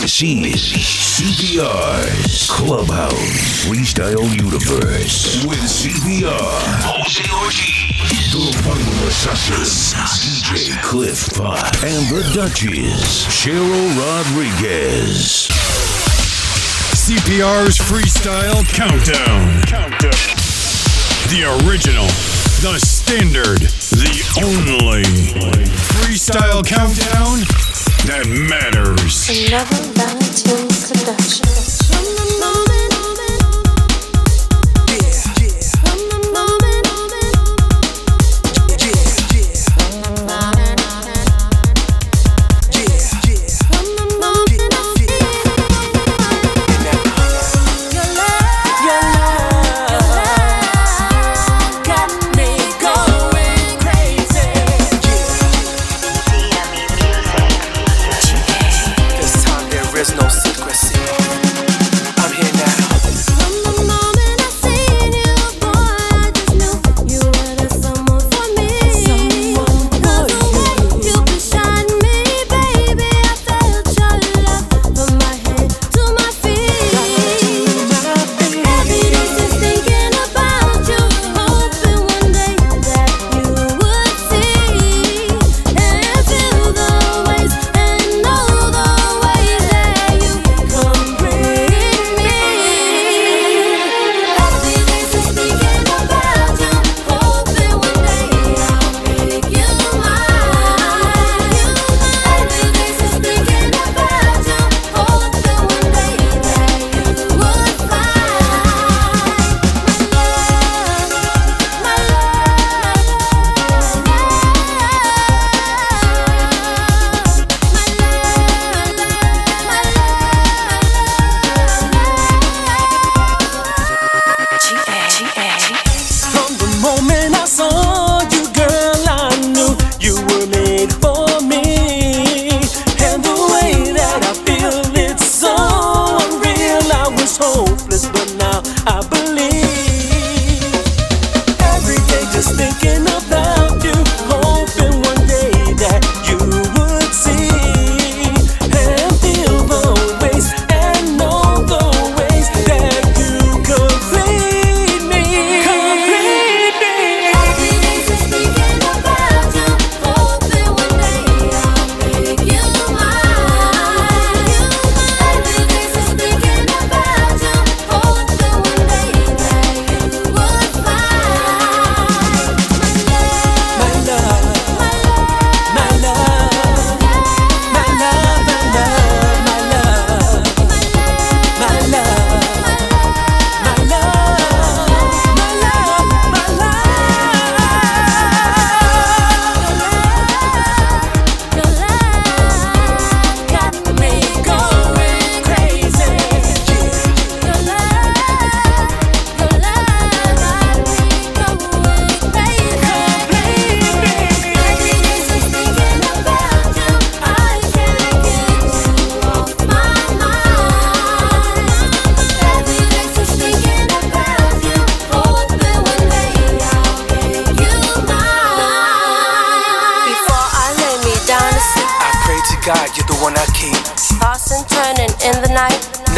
This is CPR's Clubhouse Freestyle Universe with CPR, Jose Ortiz, the Bungler Sessions, DJ Cliff Pot, and the Duchess, Cheryl Rodriguez. CPR's Freestyle Countdown. Countdown. The original, the standard, the only. Freestyle Countdown that matters. Another Valentine's production.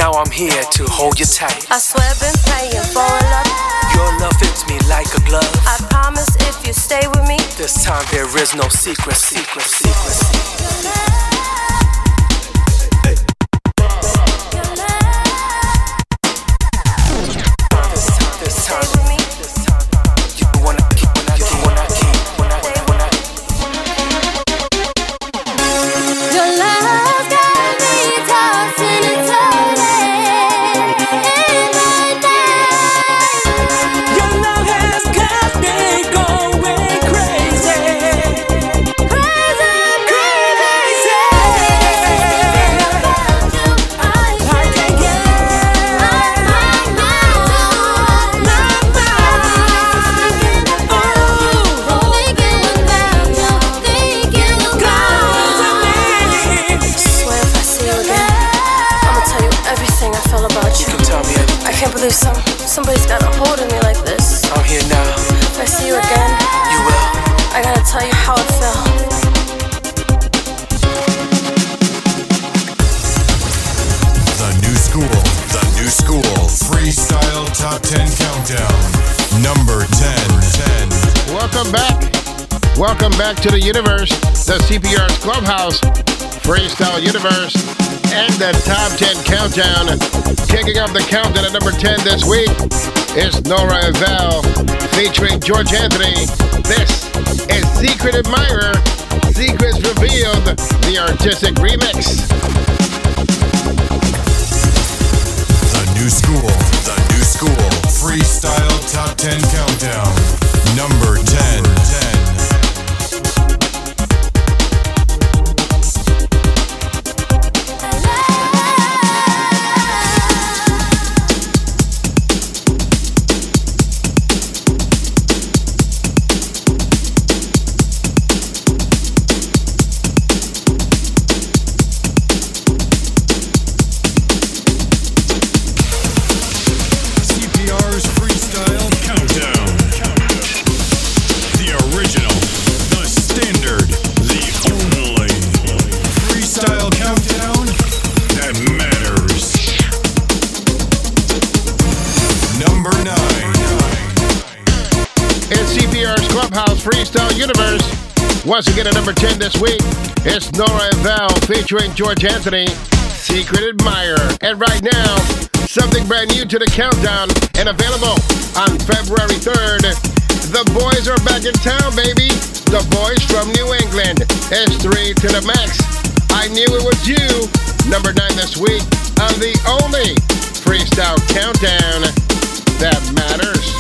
Now I'm here to hold you tight. I swear, been praying for love. Your love fits me like a glove. I promise if you stay with me. This time there is no secret, secret, secret. secret. Back to the universe, the CPR's Clubhouse, Freestyle Universe, and the Top 10 Countdown. Kicking off the countdown at number 10 this week is Nora and Val featuring George Anthony. This is Secret Admirer, Secrets Revealed, the artistic remix. The new school. The new school. Freestyle Top 10 Countdown. Number 10. 10. At number 10 this week, it's Nora and Val featuring George Anthony, Secret Admirer. And right now, something brand new to the countdown and available on February 3rd. The boys are back in town, baby. The boys from New England. It's three to the max. I knew it was you. Number 9 this week on the only freestyle countdown that matters.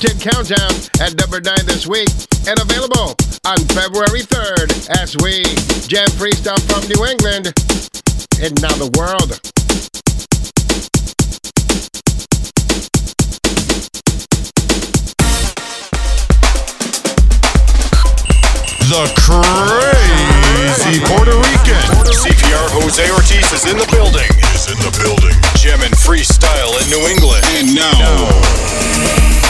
10 Countdown at number 9 this week and available on February 3rd as we jam freestyle from New England and now the world. The crazy Puerto Rican. CPR Jose Ortiz is in the building. Is in the building. Jamming freestyle in New England. And now. now.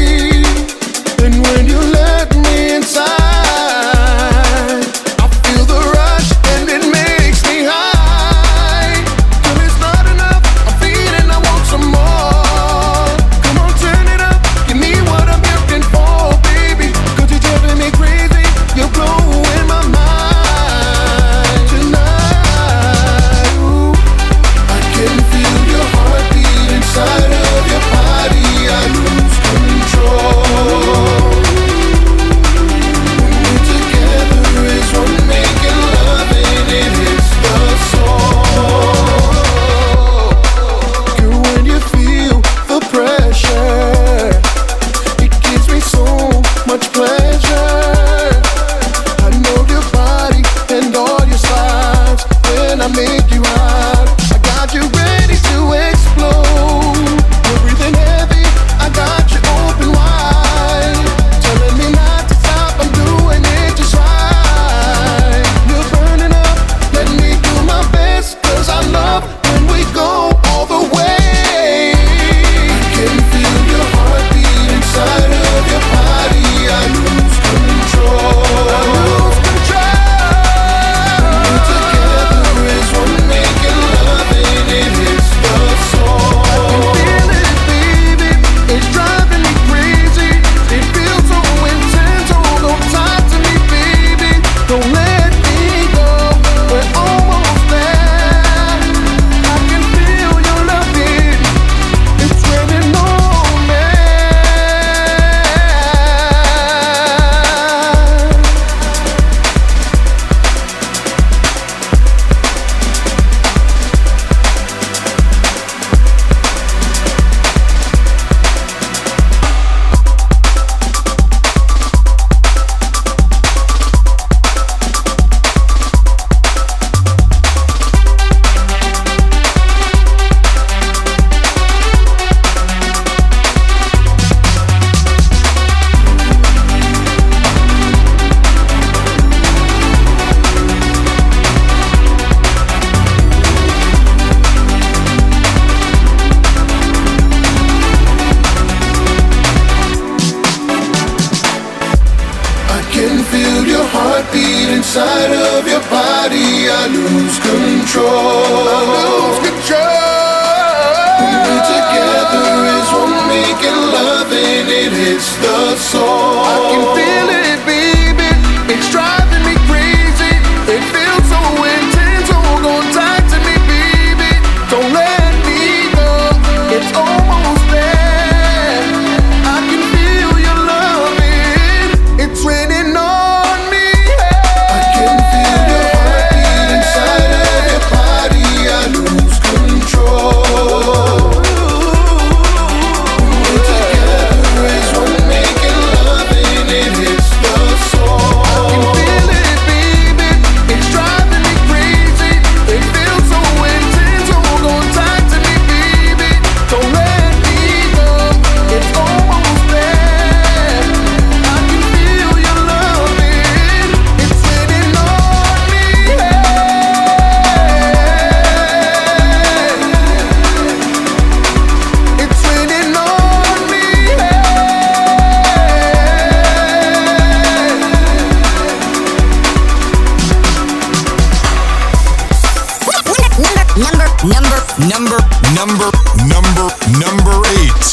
number, number, number, number eight.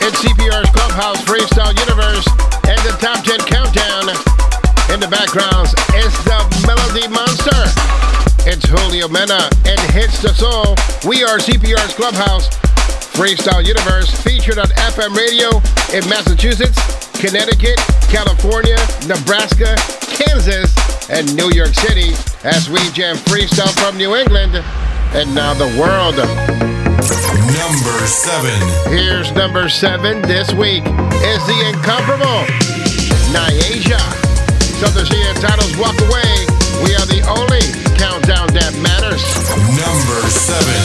It's CPR's Clubhouse Freestyle Universe and the top 10 countdown. In the background it's the Melody Monster. It's Julio Mena and Hits the Soul. We are CPR's Clubhouse Freestyle Universe, featured on FM radio in Massachusetts, Connecticut, California, Nebraska, Kansas, and New York City as we jam freestyle from New England and now the world. Number seven. Here's number seven this week is the incomparable Niaja. Something she entitles Walk Away. We are the only countdown that matters. Number seven.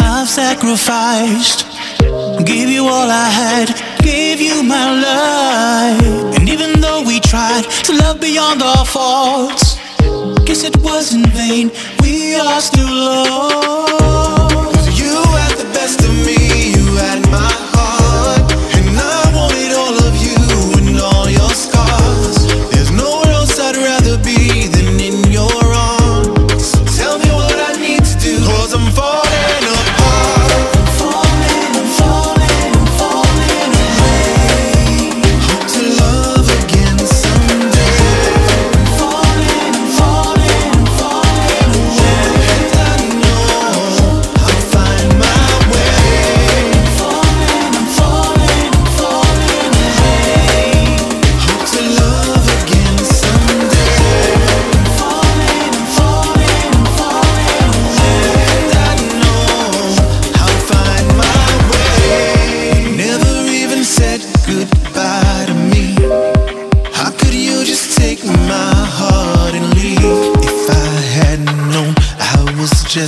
I've sacrificed. Give you all I had, gave you my life. And even though we tried to love beyond our faults, guess it was in vain. We are still lost.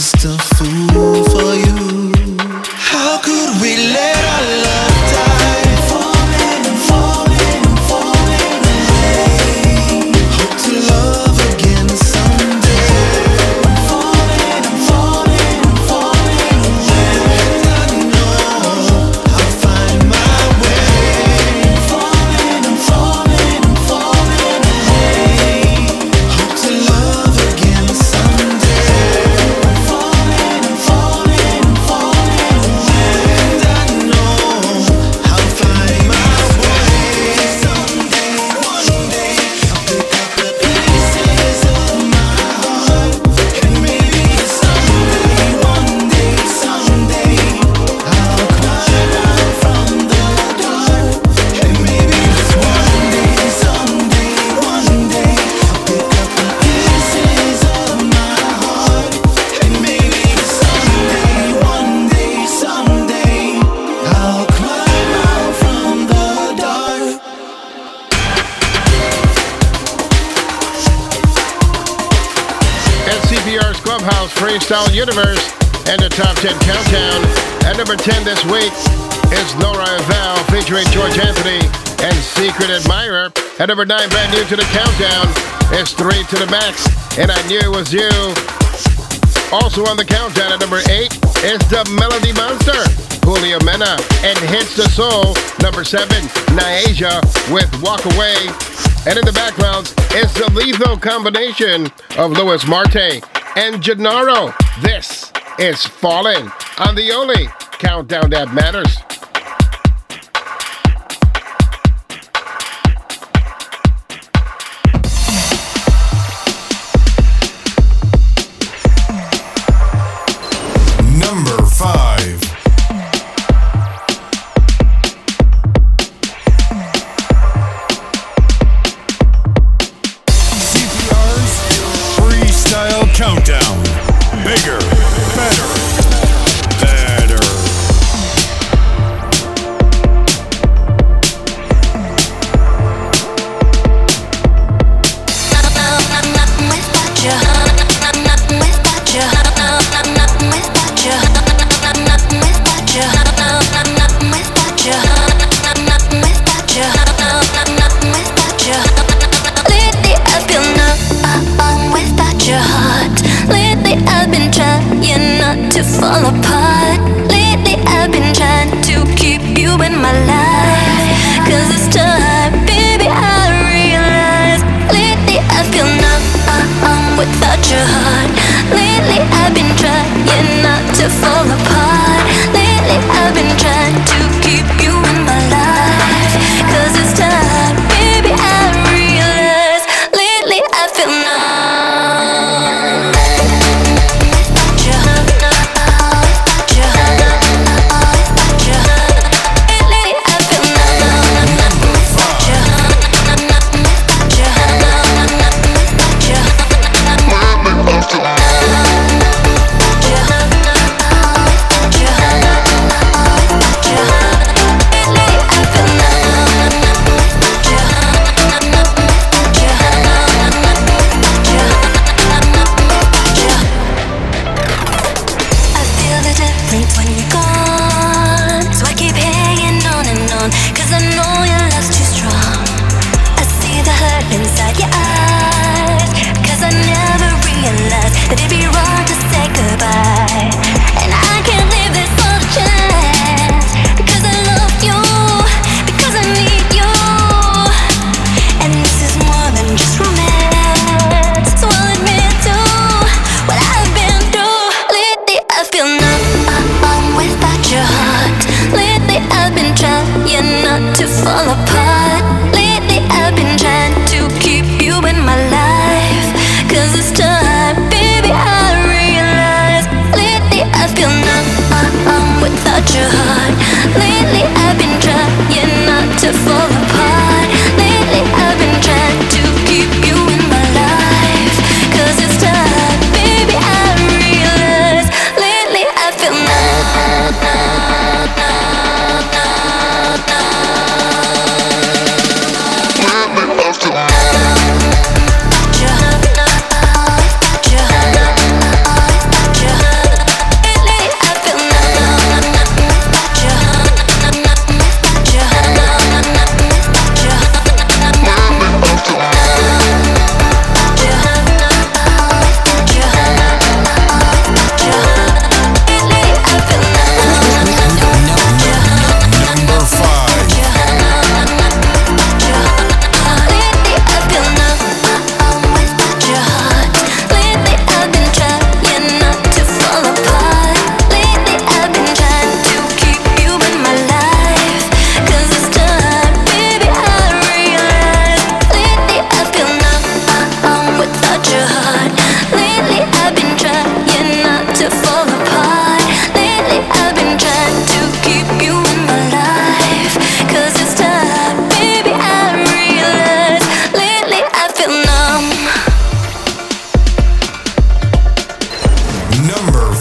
just Number 10 this week is Laura Val featuring George Anthony and Secret Admirer. At number 9, brand new to the countdown, is 3 to the max, and I knew it was you. Also on the countdown at number 8 is the Melody Monster, Julio Mena, and Hits the Soul. Number 7, Niaja with Walk Away. And in the background is the lethal combination of Luis Marte and Gennaro. This is Falling on the only countdown that matters.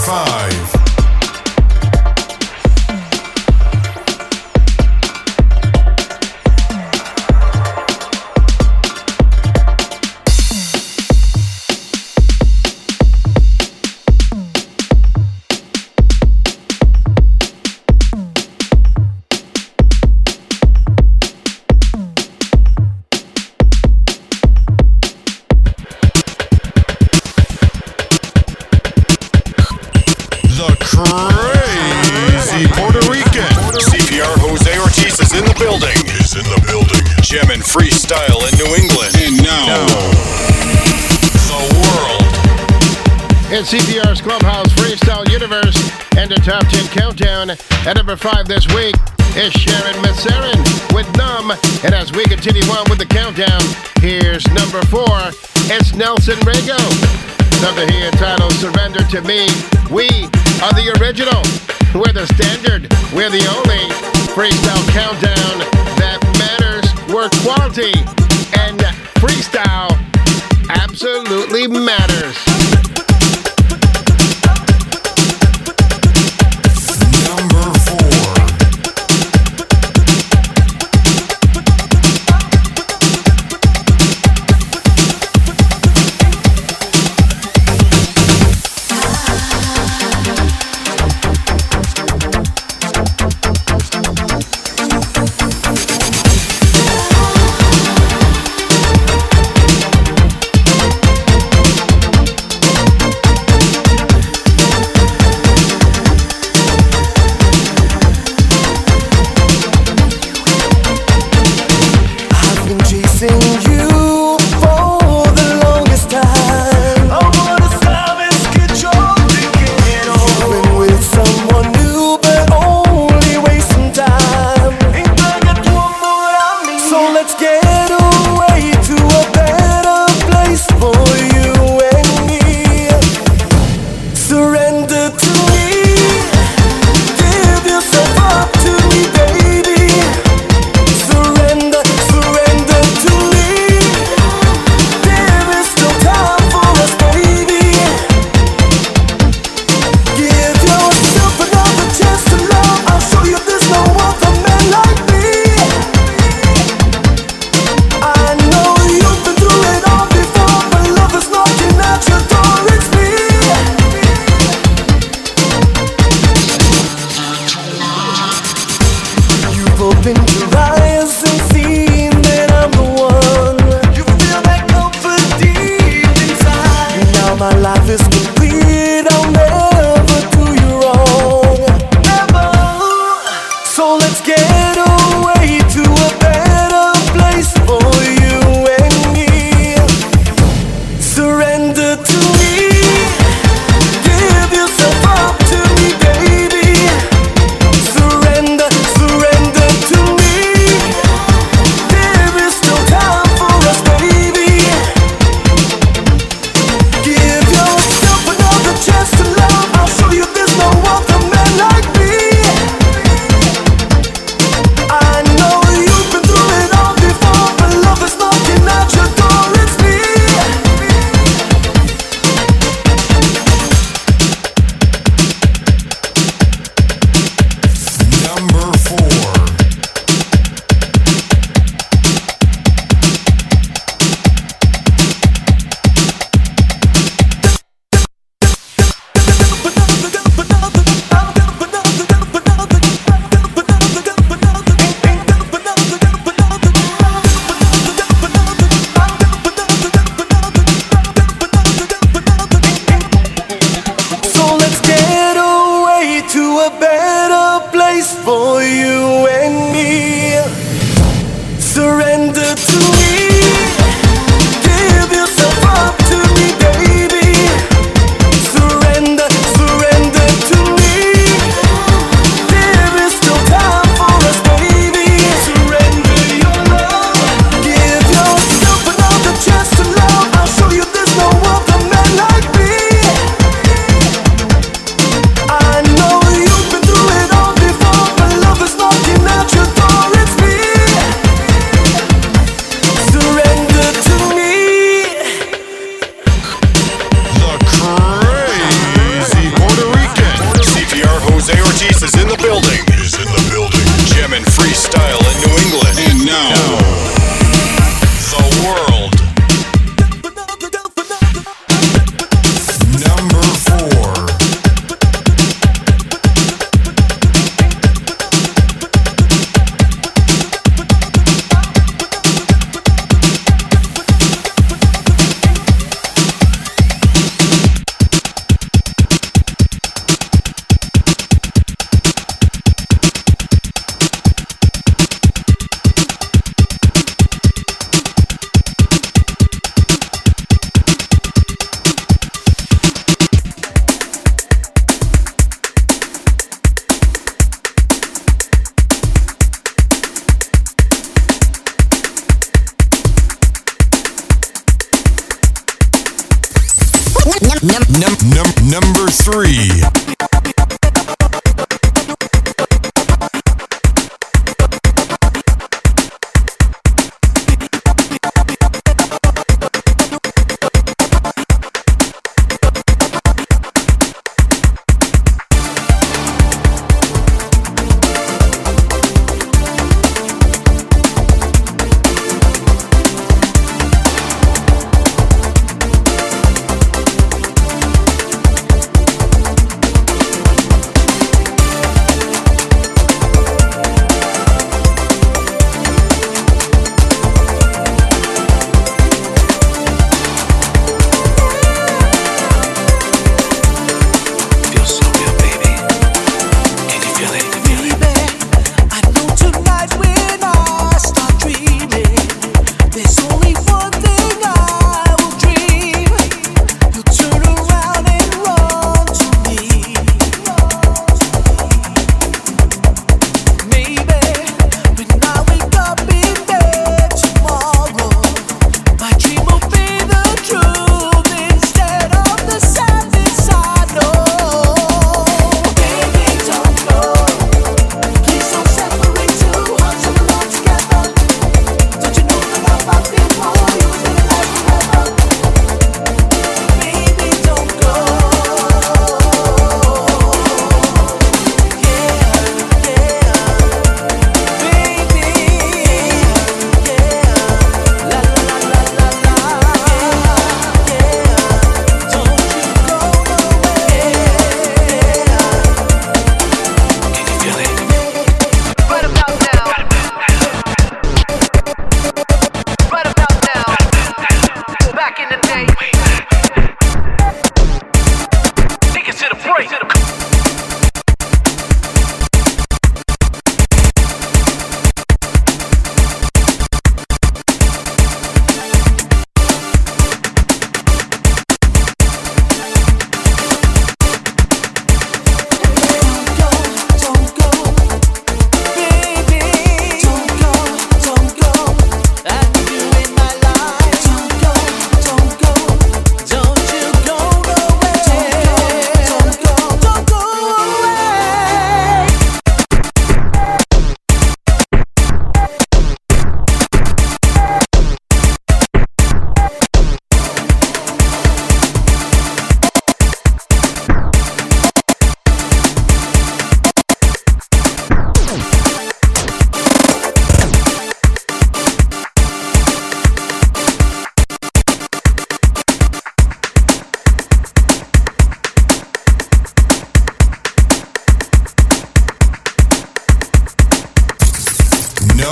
Five.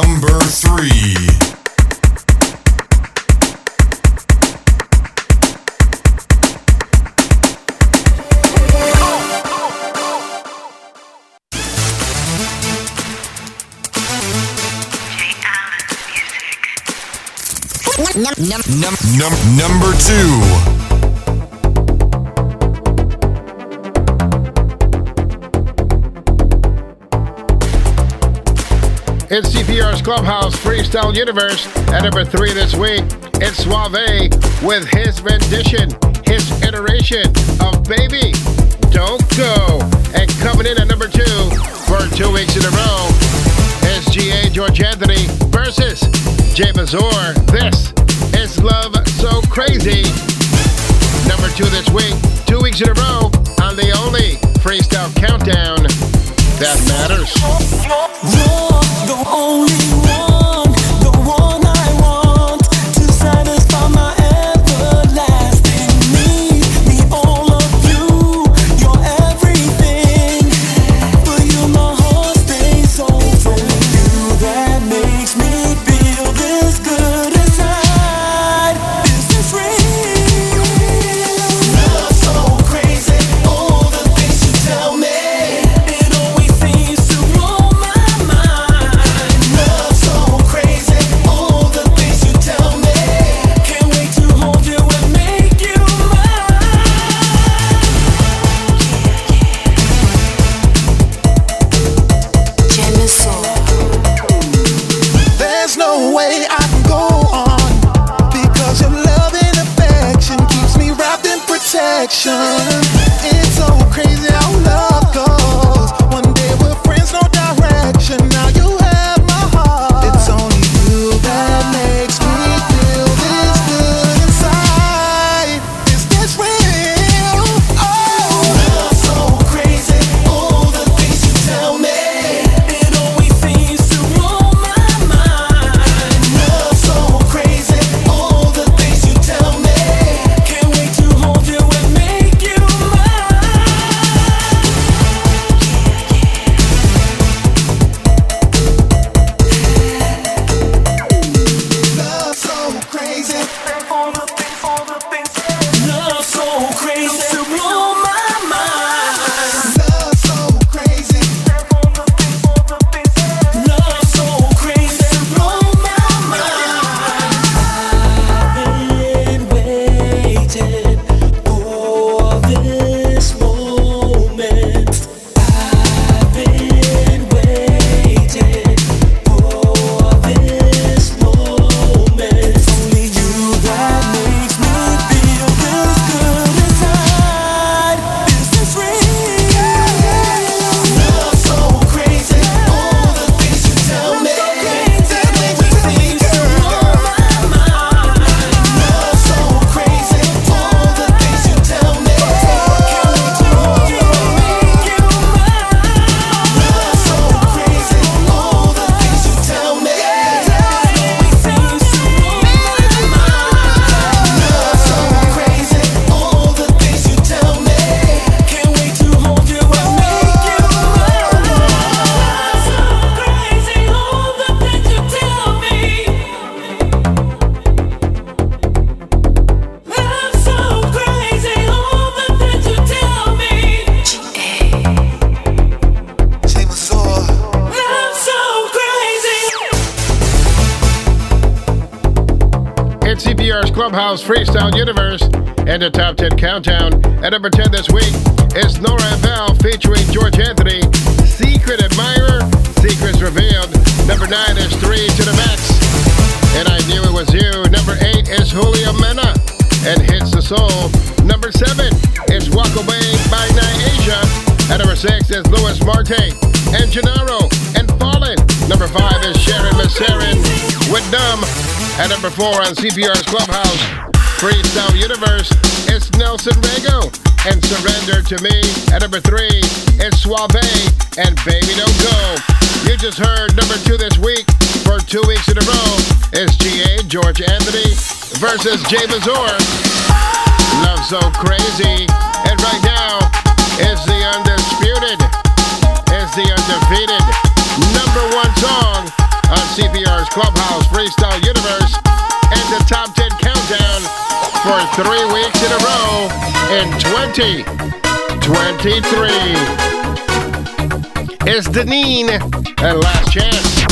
Number three. Num- num- number two. It's CPR's Clubhouse Freestyle Universe. At number three this week, it's Suave with his rendition, his iteration of Baby Don't Go. And coming in at number two for two weeks in a row, it's GA George Anthony versus Jay Mazur. This is Love So Crazy. Number two this week, two weeks in a row on the only freestyle countdown that matters. You're the only one, Clubhouse Freestyle Universe and the Top 10 Countdown. At number 10 this week is Nora Val featuring George Anthony. Secret Admirer, Secrets Revealed. Number 9 is 3 to the Max. And I Knew It Was You. Number 8 is Julio Mena and Hits the Soul. Number 7 is Walk Away by Asia. At number 6 is Luis Marte and Gennaro and Fallen. Number 5 is Sharon Masserin with Numb. At number 4 on CPR's Clubhouse Freestyle Universe is Nelson Rego and Surrender to Me. At number 3 is Suave and Baby Don't Go. You just heard number 2 this week for two weeks in a row is GA George Anthony versus Jay Mazur. Love So Crazy. And right now is the undisputed, is the undefeated number one song on CPR's Clubhouse Freestyle Universe and the top 10 countdown for three weeks in a row in 2023. It's Deneen and Last Chance.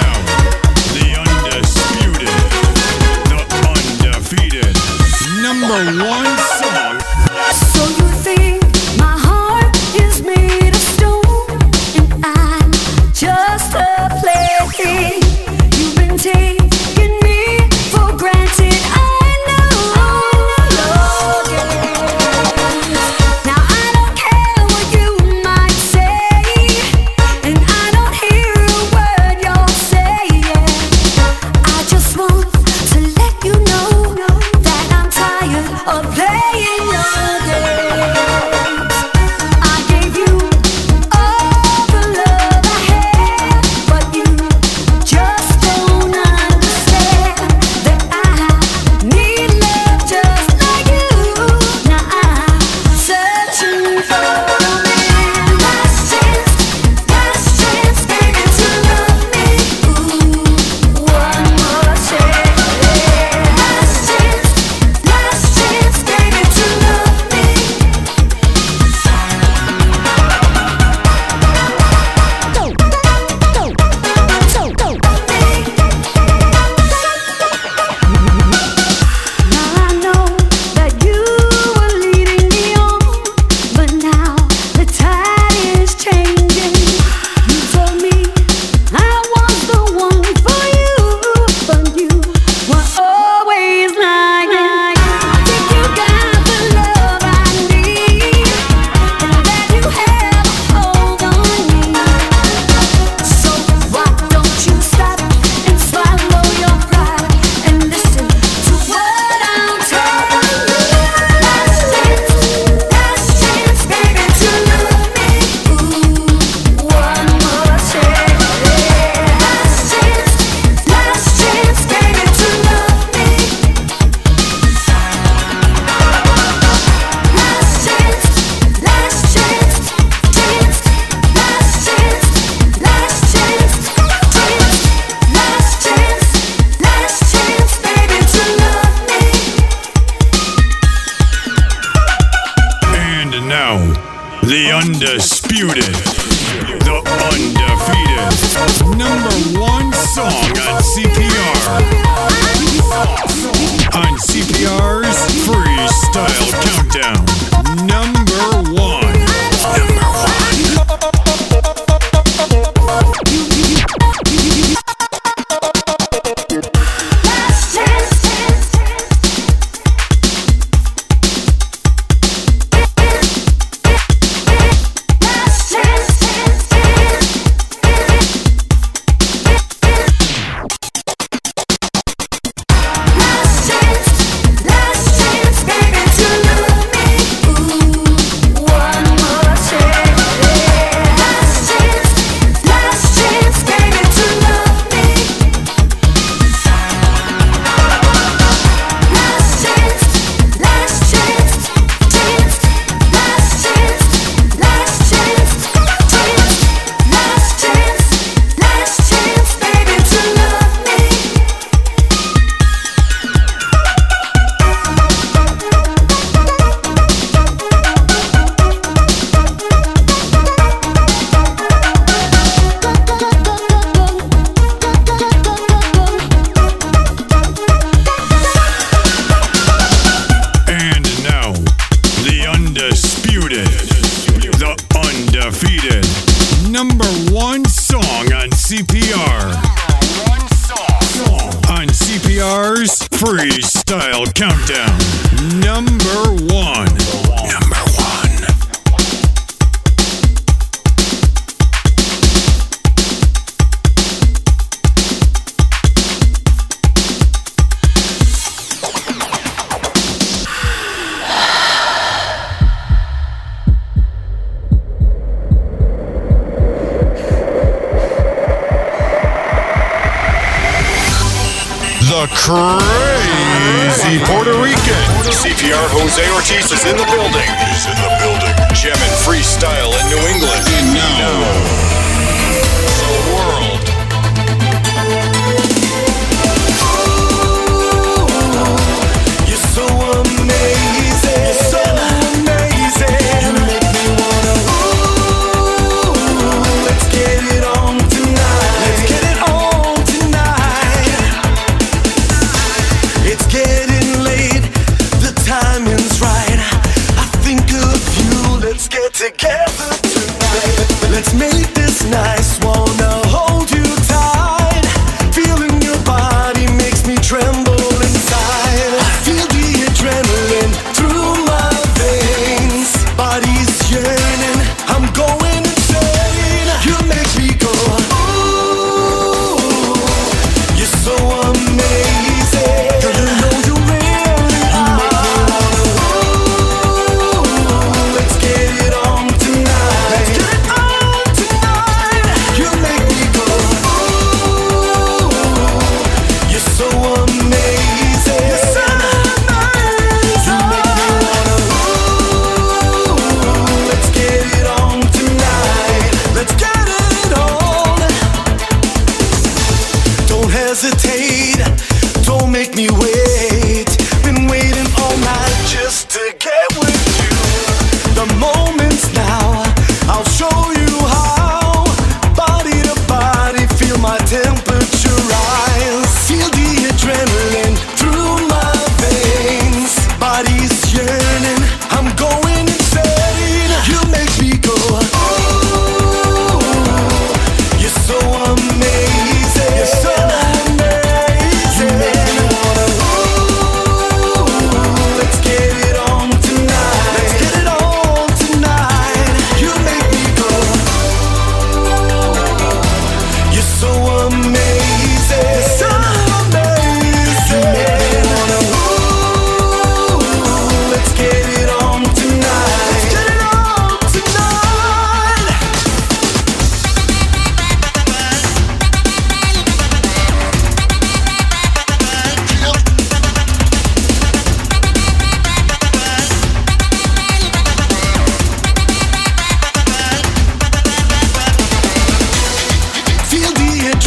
Now, the undisputed, the undefeated, number one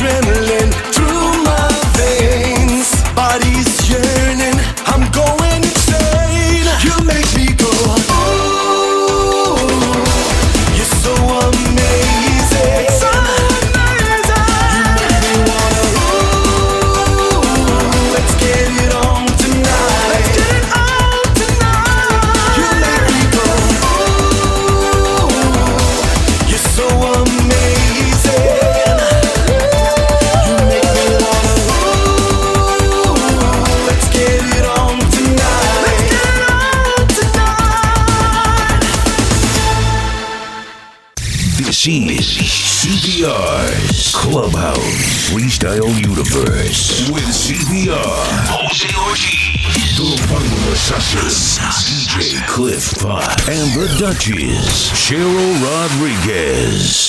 adrenaline. DJ Cliff Pott, and the Duchess, Cheryl Rodriguez.